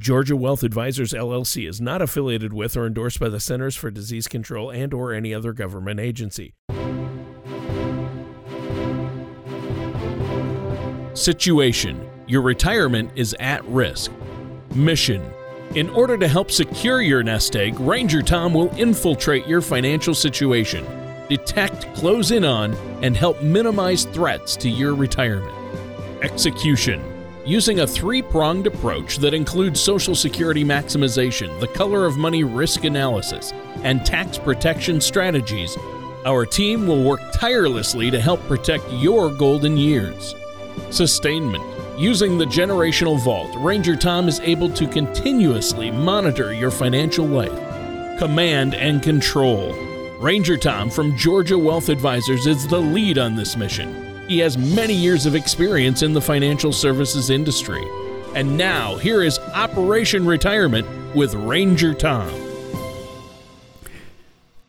Georgia Wealth Advisors LLC is not affiliated with or endorsed by the Centers for Disease Control and or any other government agency. Situation: Your retirement is at risk. Mission: In order to help secure your nest egg, Ranger Tom will infiltrate your financial situation, detect, close in on, and help minimize threats to your retirement. Execution Using a three pronged approach that includes Social Security maximization, the color of money risk analysis, and tax protection strategies, our team will work tirelessly to help protect your golden years. Sustainment Using the generational vault, Ranger Tom is able to continuously monitor your financial life. Command and control. Ranger Tom from Georgia Wealth Advisors is the lead on this mission. He has many years of experience in the financial services industry. And now, here is Operation Retirement with Ranger Tom.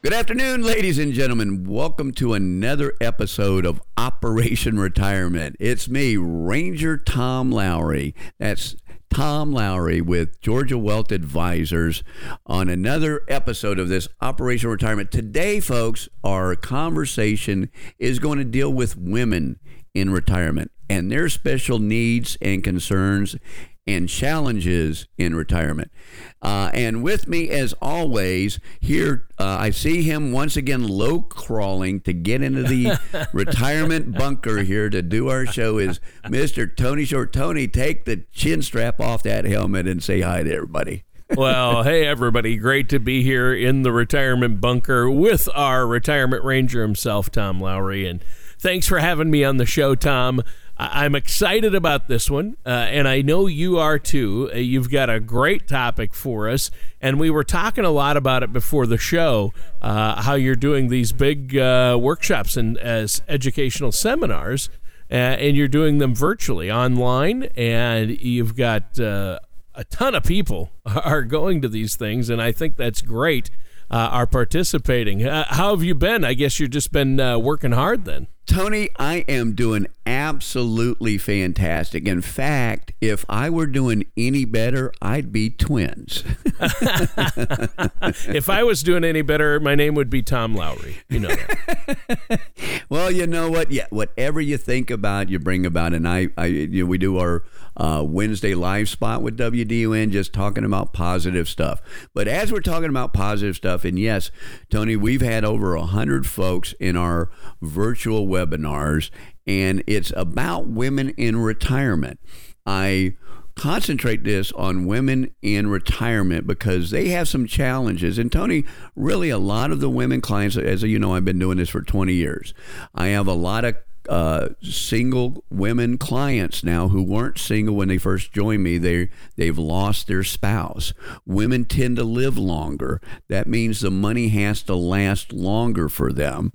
Good afternoon, ladies and gentlemen. Welcome to another episode of Operation Retirement. It's me, Ranger Tom Lowry. That's Tom Lowry with Georgia Wealth Advisors on another episode of this Operation Retirement. Today, folks, our conversation is going to deal with women in retirement and their special needs and concerns and challenges in retirement. Uh, and with me, as always, here uh, I see him once again low crawling to get into the retirement bunker here to do our show. Is Mr. Tony Short? Tony, take the chin strap off that helmet and say hi to everybody. well, hey everybody, great to be here in the retirement bunker with our retirement ranger himself, Tom Lowry, and thanks for having me on the show, Tom. I'm excited about this one, uh, and I know you are too. Uh, you've got a great topic for us, and we were talking a lot about it before the show. Uh, how you're doing these big uh, workshops and as educational seminars, uh, and you're doing them virtually online, and you've got uh, a ton of people are going to these things, and I think that's great. are participating. how have you been? I guess you've just been working hard then. Tony, I am doing absolutely fantastic. In fact, if I were doing any better, I'd be twins. if I was doing any better, my name would be Tom Lowry. You know that. well, you know what? Yeah, whatever you think about, you bring about. And I, I you know, we do our uh, Wednesday live spot with WDUN, just talking about positive stuff. But as we're talking about positive stuff, and yes, Tony, we've had over a hundred folks in our virtual webinars, and it's about women in retirement. I concentrate this on women in retirement because they have some challenges. And Tony, really, a lot of the women clients, as you know, I've been doing this for 20 years. I have a lot of uh, single women clients now who weren't single when they first joined me. They they've lost their spouse. Women tend to live longer. That means the money has to last longer for them,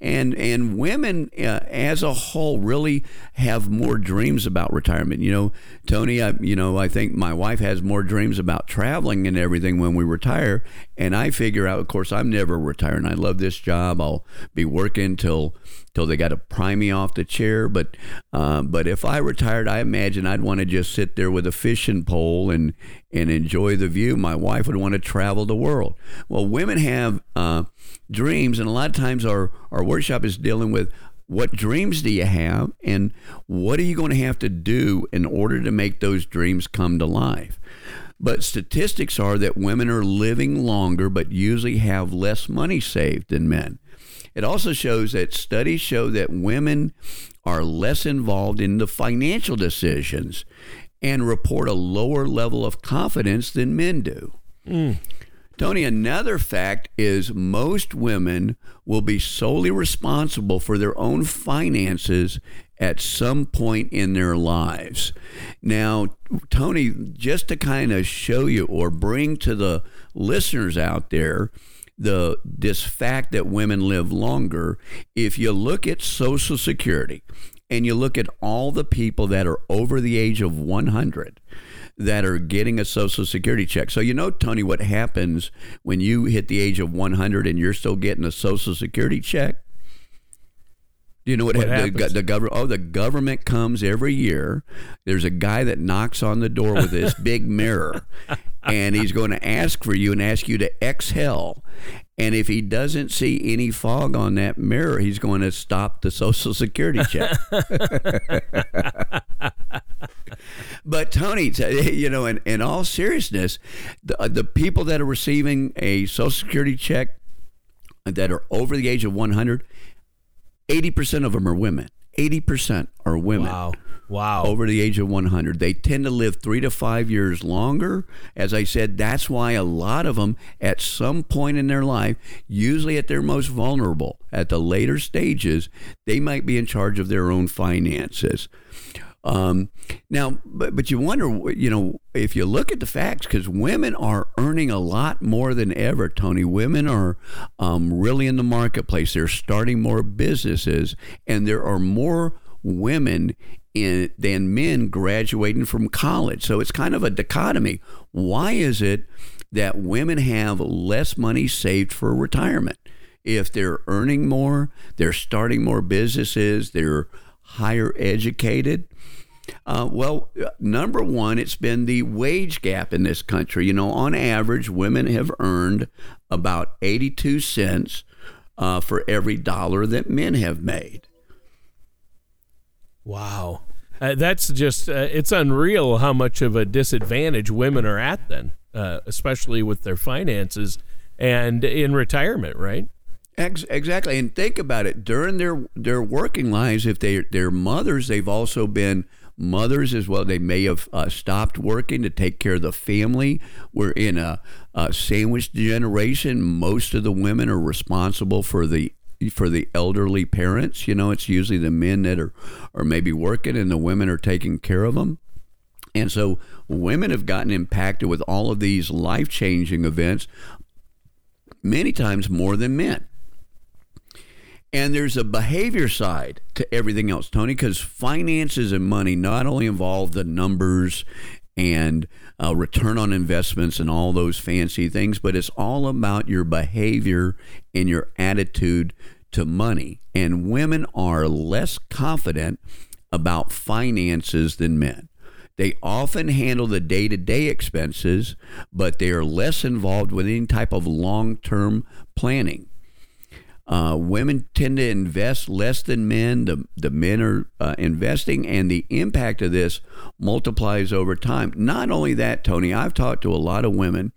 and and women uh, as a whole really have more dreams about retirement. You know, Tony, I you know I think my wife has more dreams about traveling and everything when we retire, and I figure out. Of course, I'm never retiring. I love this job. I'll be working till till they got to pry me off the chair. But uh, but if I retired, I imagine I'd want to just sit there with a fishing pole and and enjoy the view. My wife would want to travel the world. Well, women have uh, dreams, and a lot of times our our workshop is dealing with what dreams do you have and what are you going to have to do in order to make those dreams come to life but statistics are that women are living longer but usually have less money saved than men it also shows that studies show that women are less involved in the financial decisions and report a lower level of confidence than men do. Mm. Tony, another fact is most women will be solely responsible for their own finances at some point in their lives. Now, Tony, just to kind of show you or bring to the listeners out there, the this fact that women live longer, if you look at Social Security and you look at all the people that are over the age of 100 that are getting a Social Security check. So you know, Tony, what happens when you hit the age of 100 and you're still getting a Social Security check? You know what, What the, the government? Oh, the government comes every year. There's a guy that knocks on the door with this big mirror, and he's going to ask for you and ask you to exhale. And if he doesn't see any fog on that mirror, he's going to stop the Social Security check. but Tony, you know, in, in all seriousness, the, uh, the people that are receiving a Social Security check that are over the age of 100, 80% of them are women. 80% are women Wow. Wow. over the age of 100. They tend to live three to five years longer. As I said, that's why a lot of them, at some point in their life, usually at their most vulnerable, at the later stages, they might be in charge of their own finances. Um, now, but, but you wonder, you know, if you look at the facts, because women are earning a lot more than ever, Tony. Women are um, really in the marketplace. They're starting more businesses, and there are more women in, than men graduating from college. So it's kind of a dichotomy. Why is it that women have less money saved for retirement? If they're earning more, they're starting more businesses, they're higher educated. Uh, well, uh, number one, it's been the wage gap in this country. You know, on average, women have earned about 82 cents uh, for every dollar that men have made. Wow. Uh, that's just, uh, it's unreal how much of a disadvantage women are at then, uh, especially with their finances and in retirement, right? Ex- exactly, and think about it. During their their working lives, if they they're mothers, they've also been mothers as well. They may have uh, stopped working to take care of the family. We're in a, a sandwich generation. Most of the women are responsible for the for the elderly parents. You know, it's usually the men that are are maybe working, and the women are taking care of them. And so women have gotten impacted with all of these life changing events many times more than men. And there's a behavior side to everything else, Tony, because finances and money not only involve the numbers and uh, return on investments and all those fancy things, but it's all about your behavior and your attitude to money. And women are less confident about finances than men. They often handle the day to day expenses, but they are less involved with any type of long term planning. Uh, women tend to invest less than men. The, the men are uh, investing, and the impact of this multiplies over time. Not only that, Tony, I've talked to a lot of women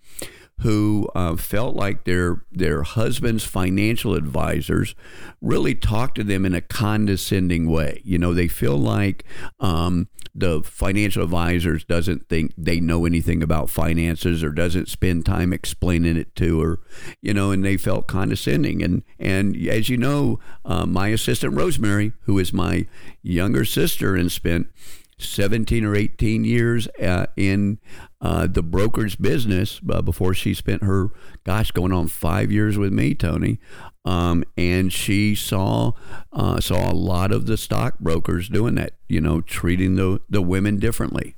who uh, felt like their their husband's financial advisors really talked to them in a condescending way. You know, they feel like um, the financial advisors doesn't think they know anything about finances or doesn't spend time explaining it to her. You know, and they felt condescending. And and as you know, uh, my assistant Rosemary, who is my younger sister and spent 17 or 18 years uh, in uh, the broker's business uh, before she spent her, gosh, going on five years with me, Tony. Um, and she saw uh, saw a lot of the stockbrokers doing that, you know, treating the, the women differently.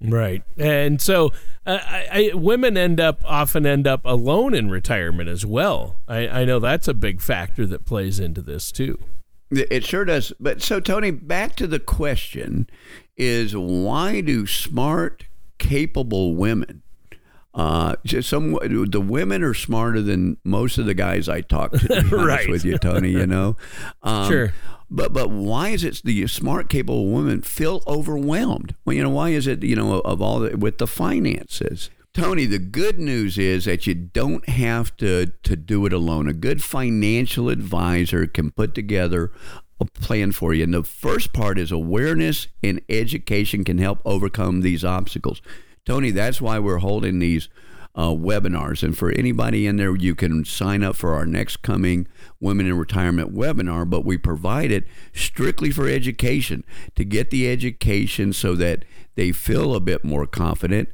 Right. And so uh, I, I, women end up often end up alone in retirement as well. I, I know that's a big factor that plays into this too. It sure does. But so, Tony, back to the question is why do smart, capable women, uh, just some the women are smarter than most of the guys I talk to. To be honest Right. with you, Tony, you know, um, Sure. But but why is it the smart, capable women feel overwhelmed? Well, you know, why is it you know of all the, with the finances? Tony, the good news is that you don't have to to do it alone. A good financial advisor can put together a plan for you. And the first part is awareness and education can help overcome these obstacles. Tony, that's why we're holding these uh, webinars. And for anybody in there, you can sign up for our next coming Women in Retirement webinar, but we provide it strictly for education to get the education so that they feel a bit more confident.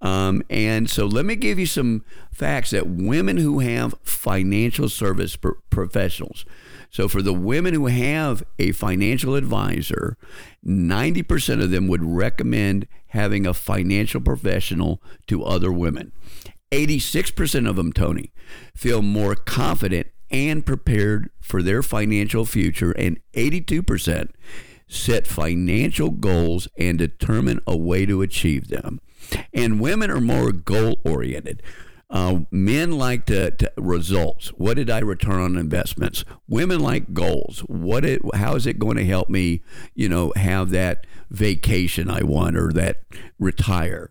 Um, and so let me give you some facts that women who have financial service pro- professionals. So for the women who have a financial advisor, 90% of them would recommend having a financial professional to other women. 86% of them, Tony, feel more confident and prepared for their financial future, and 82% set financial goals and determine a way to achieve them. And women are more goal oriented. Uh, men like to, to, results. What did I return on investments? Women like goals. What it, how is it going to help me, you know, have that vacation I want or that retire?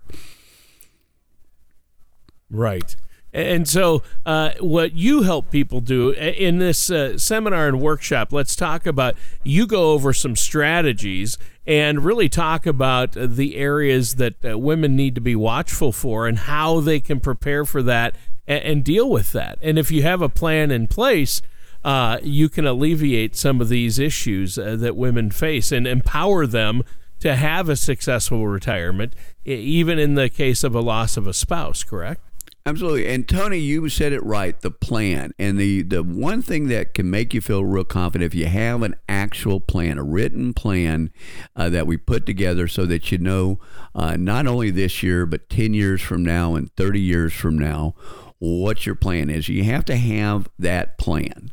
Right. And so, uh, what you help people do in this uh, seminar and workshop, let's talk about you go over some strategies and really talk about the areas that uh, women need to be watchful for and how they can prepare for that and, and deal with that. And if you have a plan in place, uh, you can alleviate some of these issues uh, that women face and empower them to have a successful retirement, even in the case of a loss of a spouse, correct? Absolutely. And Tony, you said it right, the plan. And the, the one thing that can make you feel real confident if you have an actual plan, a written plan uh, that we put together so that you know uh, not only this year, but 10 years from now and 30 years from now what your plan is. You have to have that plan.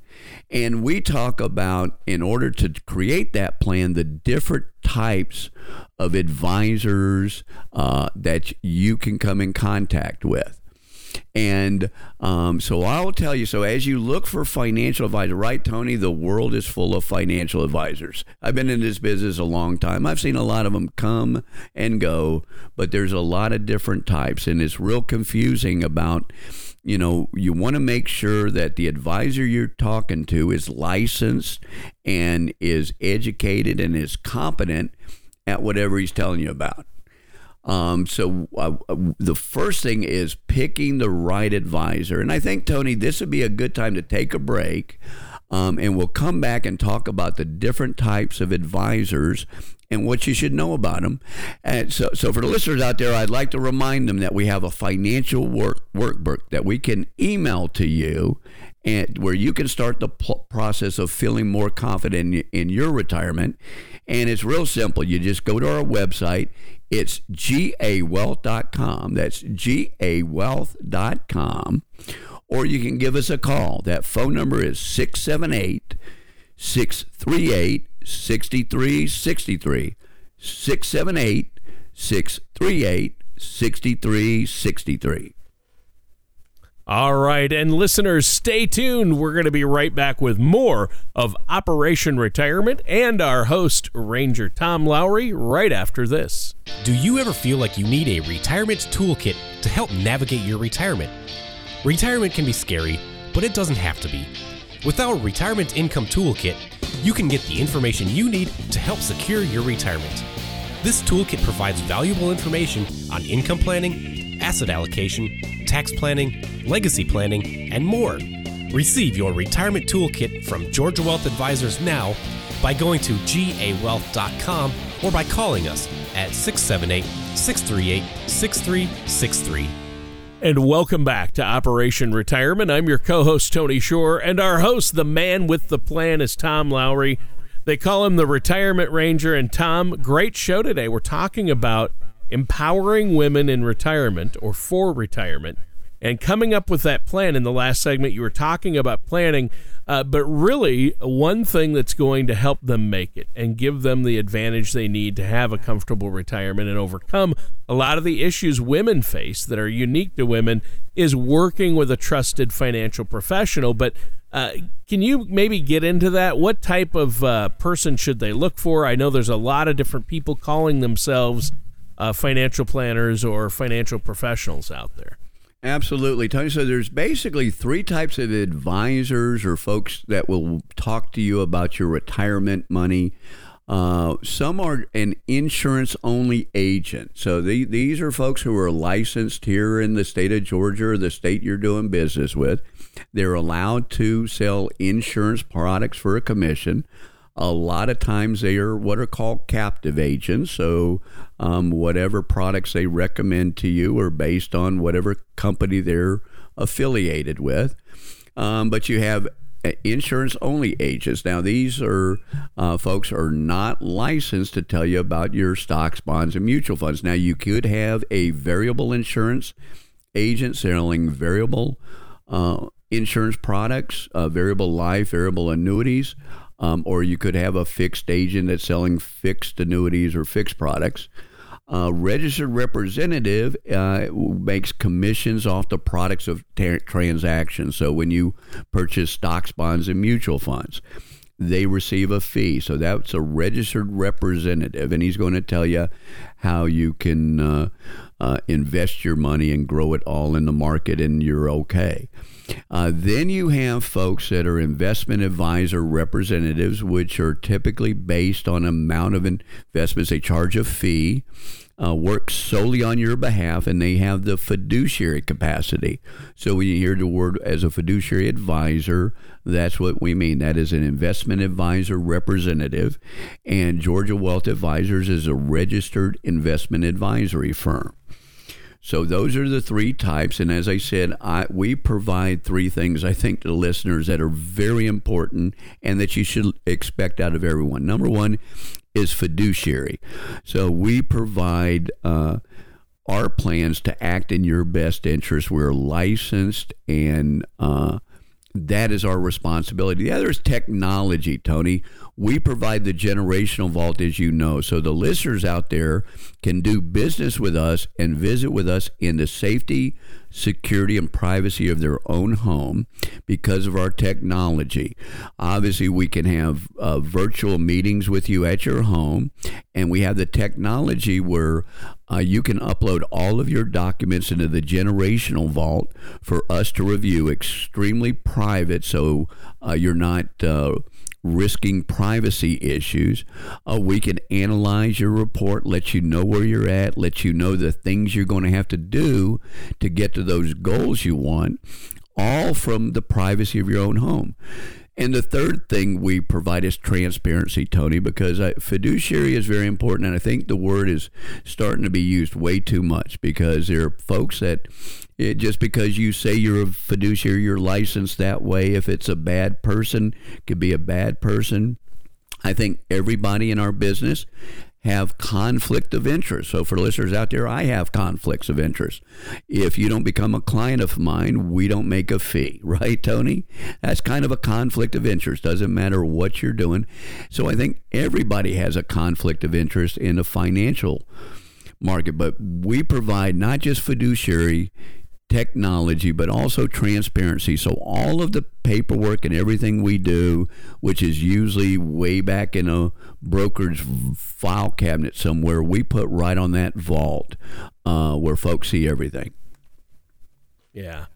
And we talk about, in order to create that plan, the different types of advisors uh, that you can come in contact with. And um, so I will tell you so as you look for financial advisor, right, Tony? The world is full of financial advisors. I've been in this business a long time. I've seen a lot of them come and go, but there's a lot of different types, and it's real confusing about you know, you want to make sure that the advisor you're talking to is licensed and is educated and is competent at whatever he's telling you about. Um, so uh, the first thing is picking the right advisor, and I think Tony, this would be a good time to take a break, um, and we'll come back and talk about the different types of advisors and what you should know about them. And so, so for the listeners out there, I'd like to remind them that we have a financial work workbook that we can email to you, and where you can start the pl- process of feeling more confident in, in your retirement. And it's real simple. You just go to our website it's gawealth.com. That's gawealth.com. Or you can give us a call. That phone number is 678 638 6363. 678 638 6363. All right, and listeners, stay tuned. We're going to be right back with more of Operation Retirement and our host, Ranger Tom Lowry, right after this. Do you ever feel like you need a retirement toolkit to help navigate your retirement? Retirement can be scary, but it doesn't have to be. With our Retirement Income Toolkit, you can get the information you need to help secure your retirement. This toolkit provides valuable information on income planning, asset allocation, tax planning, legacy planning, and more. Receive your retirement toolkit from Georgia Wealth Advisors now by going to gawealth.com or by calling us at 678 638 6363. And welcome back to Operation Retirement. I'm your co host, Tony Shore, and our host, the man with the plan, is Tom Lowry. They call him the Retirement Ranger. And Tom, great show today. We're talking about empowering women in retirement or for retirement and coming up with that plan in the last segment you were talking about planning uh, but really one thing that's going to help them make it and give them the advantage they need to have a comfortable retirement and overcome a lot of the issues women face that are unique to women is working with a trusted financial professional but uh, can you maybe get into that? What type of uh, person should they look for? I know there's a lot of different people calling themselves uh, financial planners or financial professionals out there. Absolutely, Tony. So there's basically three types of advisors or folks that will talk to you about your retirement money. Uh, some are an insurance only agent. So the, these are folks who are licensed here in the state of Georgia or the state you're doing business with. They're allowed to sell insurance products for a commission. A lot of times they are what are called captive agents. So, um, whatever products they recommend to you are based on whatever company they're affiliated with. Um, but you have uh, insurance only agents. Now, these are uh, folks are not licensed to tell you about your stocks, bonds, and mutual funds. Now, you could have a variable insurance agent selling variable uh, insurance products, uh, variable life, variable annuities, um, or you could have a fixed agent that's selling fixed annuities or fixed products. A registered representative uh, makes commissions off the products of transactions. So when you purchase stocks, bonds, and mutual funds, they receive a fee. So that's a registered representative, and he's going to tell you how you can uh, uh, invest your money and grow it all in the market, and you're okay. Uh, then you have folks that are investment advisor representatives, which are typically based on amount of investments. They charge a fee, uh, work solely on your behalf, and they have the fiduciary capacity. So when you hear the word as a fiduciary advisor, that's what we mean. That is an investment advisor representative, and Georgia Wealth Advisors is a registered investment advisory firm. So those are the three types, and as I said, I, we provide three things I think to listeners that are very important and that you should expect out of everyone. Number one is fiduciary. So we provide. Uh, our plans to act in your best interest. We're licensed and uh, that is our responsibility. The other is technology, Tony. We provide the generational vault, as you know. So the listeners out there can do business with us and visit with us in the safety, security, and privacy of their own home because of our technology. Obviously, we can have uh, virtual meetings with you at your home, and we have the technology where uh, you can upload all of your documents into the generational vault for us to review, extremely private, so uh, you're not uh, risking privacy issues. Uh, we can analyze your report, let you know where you're at, let you know the things you're going to have to do to get to those goals you want, all from the privacy of your own home. And the third thing we provide is transparency, Tony, because I, fiduciary is very important. And I think the word is starting to be used way too much because there are folks that it, just because you say you're a fiduciary, you're licensed that way. If it's a bad person, could be a bad person. I think everybody in our business have conflict of interest. So for listeners out there, I have conflicts of interest. If you don't become a client of mine, we don't make a fee, right, Tony? That's kind of a conflict of interest. Doesn't matter what you're doing. So I think everybody has a conflict of interest in the financial market, but we provide not just fiduciary technology, but also transparency. So all of the paperwork and everything we do, which is usually way back in a broker's file cabinet somewhere, we put right on that vault uh, where folks see everything. Yeah.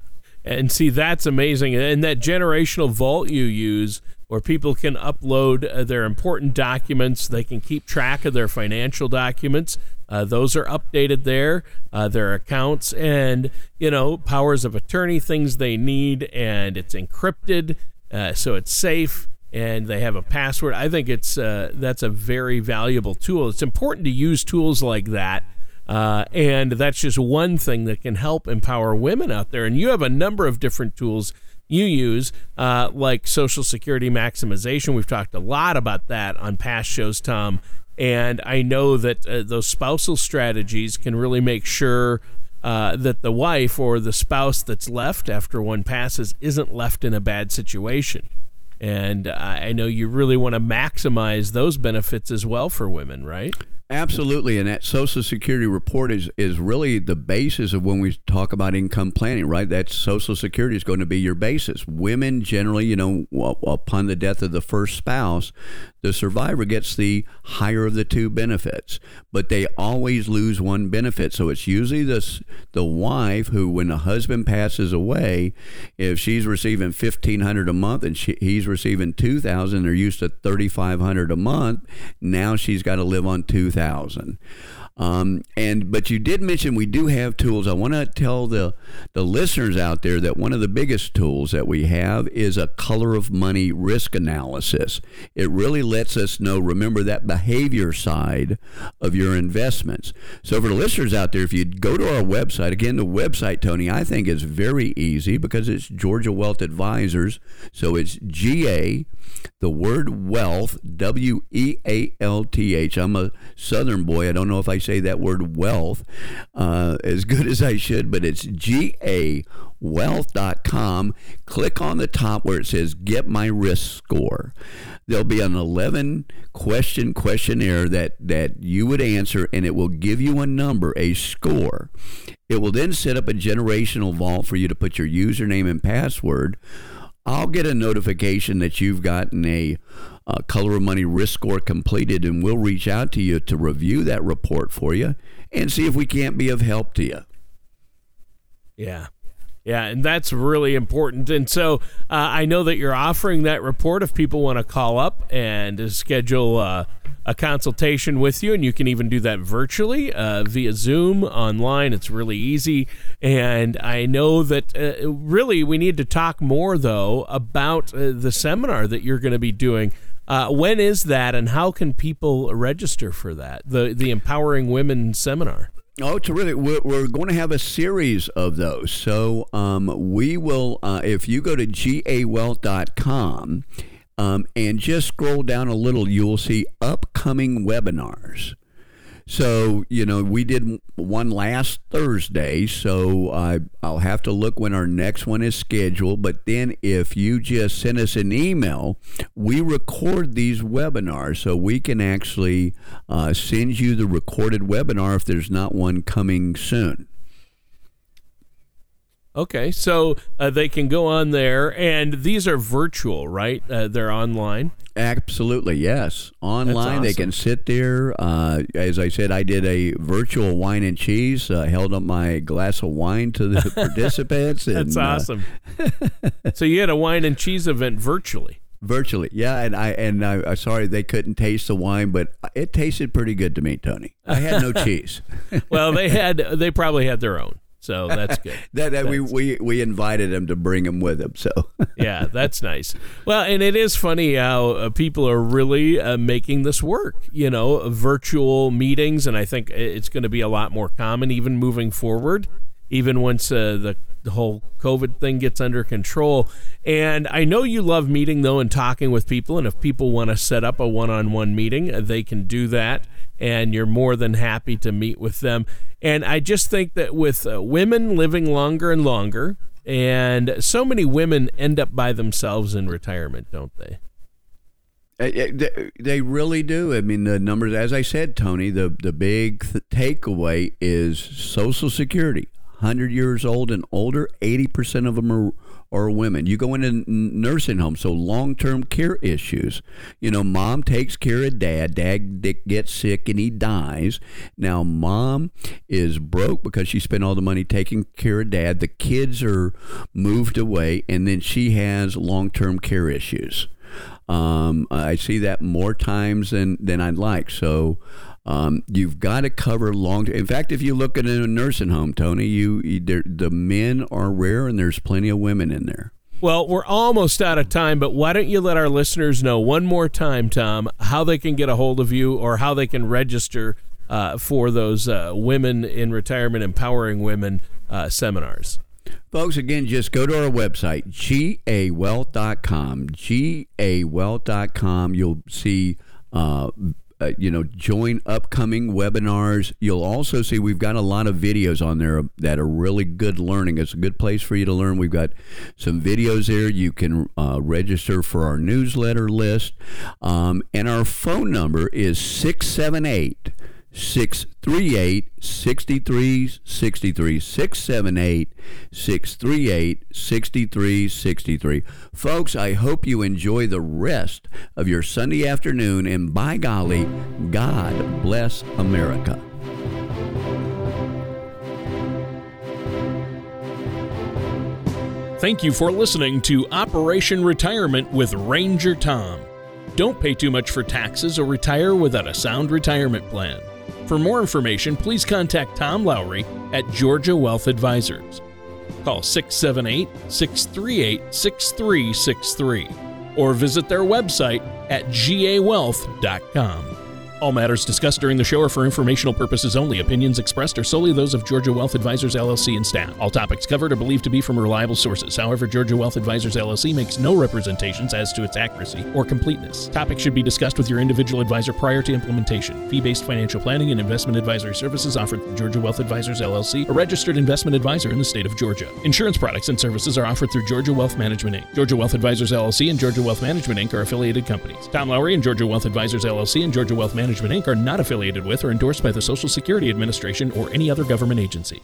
And see, that's amazing. And that generational vault you use, where people can upload uh, their important documents, they can keep track of their financial documents. Uh, those are updated there, uh, their accounts, and you know powers of attorney, things they need, and it's encrypted, uh, so it's safe, and they have a password. I think it's uh, that's a very valuable tool. It's important to use tools like that. Uh, and that's just one thing that can help empower women out there. And you have a number of different tools you use, uh, like Social Security maximization. We've talked a lot about that on past shows, Tom. And I know that uh, those spousal strategies can really make sure uh, that the wife or the spouse that's left after one passes isn't left in a bad situation. And I know you really want to maximize those benefits as well for women, right? Absolutely, and that Social Security report is is really the basis of when we talk about income planning, right? That Social Security is going to be your basis. Women generally, you know, upon the death of the first spouse, the survivor gets the higher of the two benefits, but they always lose one benefit. So it's usually the the wife who, when the husband passes away, if she's receiving fifteen hundred a month and she, he's receiving two thousand, they're used to thirty five hundred a month. Now she's got to live on two thousand. 2000 um, and but you did mention we do have tools. I want to tell the the listeners out there that one of the biggest tools that we have is a color of money risk analysis. It really lets us know. Remember that behavior side of your investments. So for the listeners out there, if you go to our website again, the website Tony I think is very easy because it's Georgia Wealth Advisors. So it's G A the word wealth W E A L T H. I'm a Southern boy. I don't know if I say that word wealth uh, as good as I should, but it's G A wealth.com. Click on the top where it says Get My Risk Score. There'll be an 11 question questionnaire that, that you would answer, and it will give you a number, a score. It will then set up a generational vault for you to put your username and password. I'll get a notification that you've gotten a uh, Color of Money risk score completed, and we'll reach out to you to review that report for you and see if we can't be of help to you. Yeah. Yeah, and that's really important. And so uh, I know that you're offering that report if people want to call up and schedule uh, a consultation with you, and you can even do that virtually uh, via Zoom online. It's really easy. And I know that uh, really we need to talk more, though, about uh, the seminar that you're going to be doing. Uh, when is that, and how can people register for that? The the Empowering Women seminar. Oh, terrific. We're, we're, going to have a series of those. So um, we will, uh, if you go to gawealth.com um, and just scroll down a little, you will see upcoming webinars. So, you know, we did one last Thursday, so I, I'll have to look when our next one is scheduled. But then if you just send us an email, we record these webinars so we can actually uh, send you the recorded webinar if there's not one coming soon. Okay, so uh, they can go on there, and these are virtual, right? Uh, they're online. Absolutely, yes. Online, awesome. they can sit there. Uh, as I said, I did a virtual wine and cheese. Uh, held up my glass of wine to the participants. That's and, uh, awesome. so you had a wine and cheese event virtually. Virtually, yeah, and I and I, sorry they couldn't taste the wine, but it tasted pretty good to me, Tony. I had no cheese. well, they had they probably had their own. So that's good. that, that that's, we, we we invited him to bring him with him. So yeah, that's nice. Well, and it is funny how uh, people are really uh, making this work. You know, virtual meetings, and I think it's going to be a lot more common even moving forward. Even once uh, the the whole COVID thing gets under control. And I know you love meeting though and talking with people. And if people want to set up a one-on-one meeting, uh, they can do that and you're more than happy to meet with them. And I just think that with uh, women living longer and longer, and so many women end up by themselves in retirement, don't they? Uh, they really do. I mean, the numbers, as I said, Tony, the, the big th- takeaway is Social Security. 100 years old and older, 80% of them are or women. You go into nursing homes, so long term care issues. You know, mom takes care of dad. Dad gets sick and he dies. Now, mom is broke because she spent all the money taking care of dad. The kids are moved away, and then she has long term care issues. Um, I see that more times than, than I'd like. So, um, you've got to cover long. In fact, if you look at a nursing home, Tony, you, you the men are rare, and there's plenty of women in there. Well, we're almost out of time, but why don't you let our listeners know one more time, Tom, how they can get a hold of you or how they can register uh, for those uh, women in retirement empowering women uh, seminars? Folks, again, just go to our website, gawealth.com. gawealth.com. You'll see uh, you know, join upcoming webinars. You'll also see we've got a lot of videos on there that are really good learning. It's a good place for you to learn. We've got some videos there. You can uh, register for our newsletter list. Um, and our phone number is 678 638 6363 678 638 6363. Folks, I hope you enjoy the rest of your Sunday afternoon, and by golly, God bless America. Thank you for listening to Operation Retirement with Ranger Tom. Don't pay too much for taxes or retire without a sound retirement plan. For more information, please contact Tom Lowry at Georgia Wealth Advisors. Call 678 638 6363 or visit their website at gawealth.com. All matters discussed during the show are for informational purposes only. Opinions expressed are solely those of Georgia Wealth Advisors LLC and staff. All topics covered are believed to be from reliable sources. However, Georgia Wealth Advisors LLC makes no representations as to its accuracy or completeness. Topics should be discussed with your individual advisor prior to implementation. Fee-based financial planning and investment advisory services offered through Georgia Wealth Advisors LLC, a registered investment advisor in the state of Georgia. Insurance products and services are offered through Georgia Wealth Management Inc. Georgia Wealth Advisors LLC and Georgia Wealth Management Inc. are affiliated companies. Tom Lowry and Georgia Wealth Advisors LLC and Georgia Wealth Management Inc. are not affiliated with or endorsed by the Social Security Administration or any other government agency.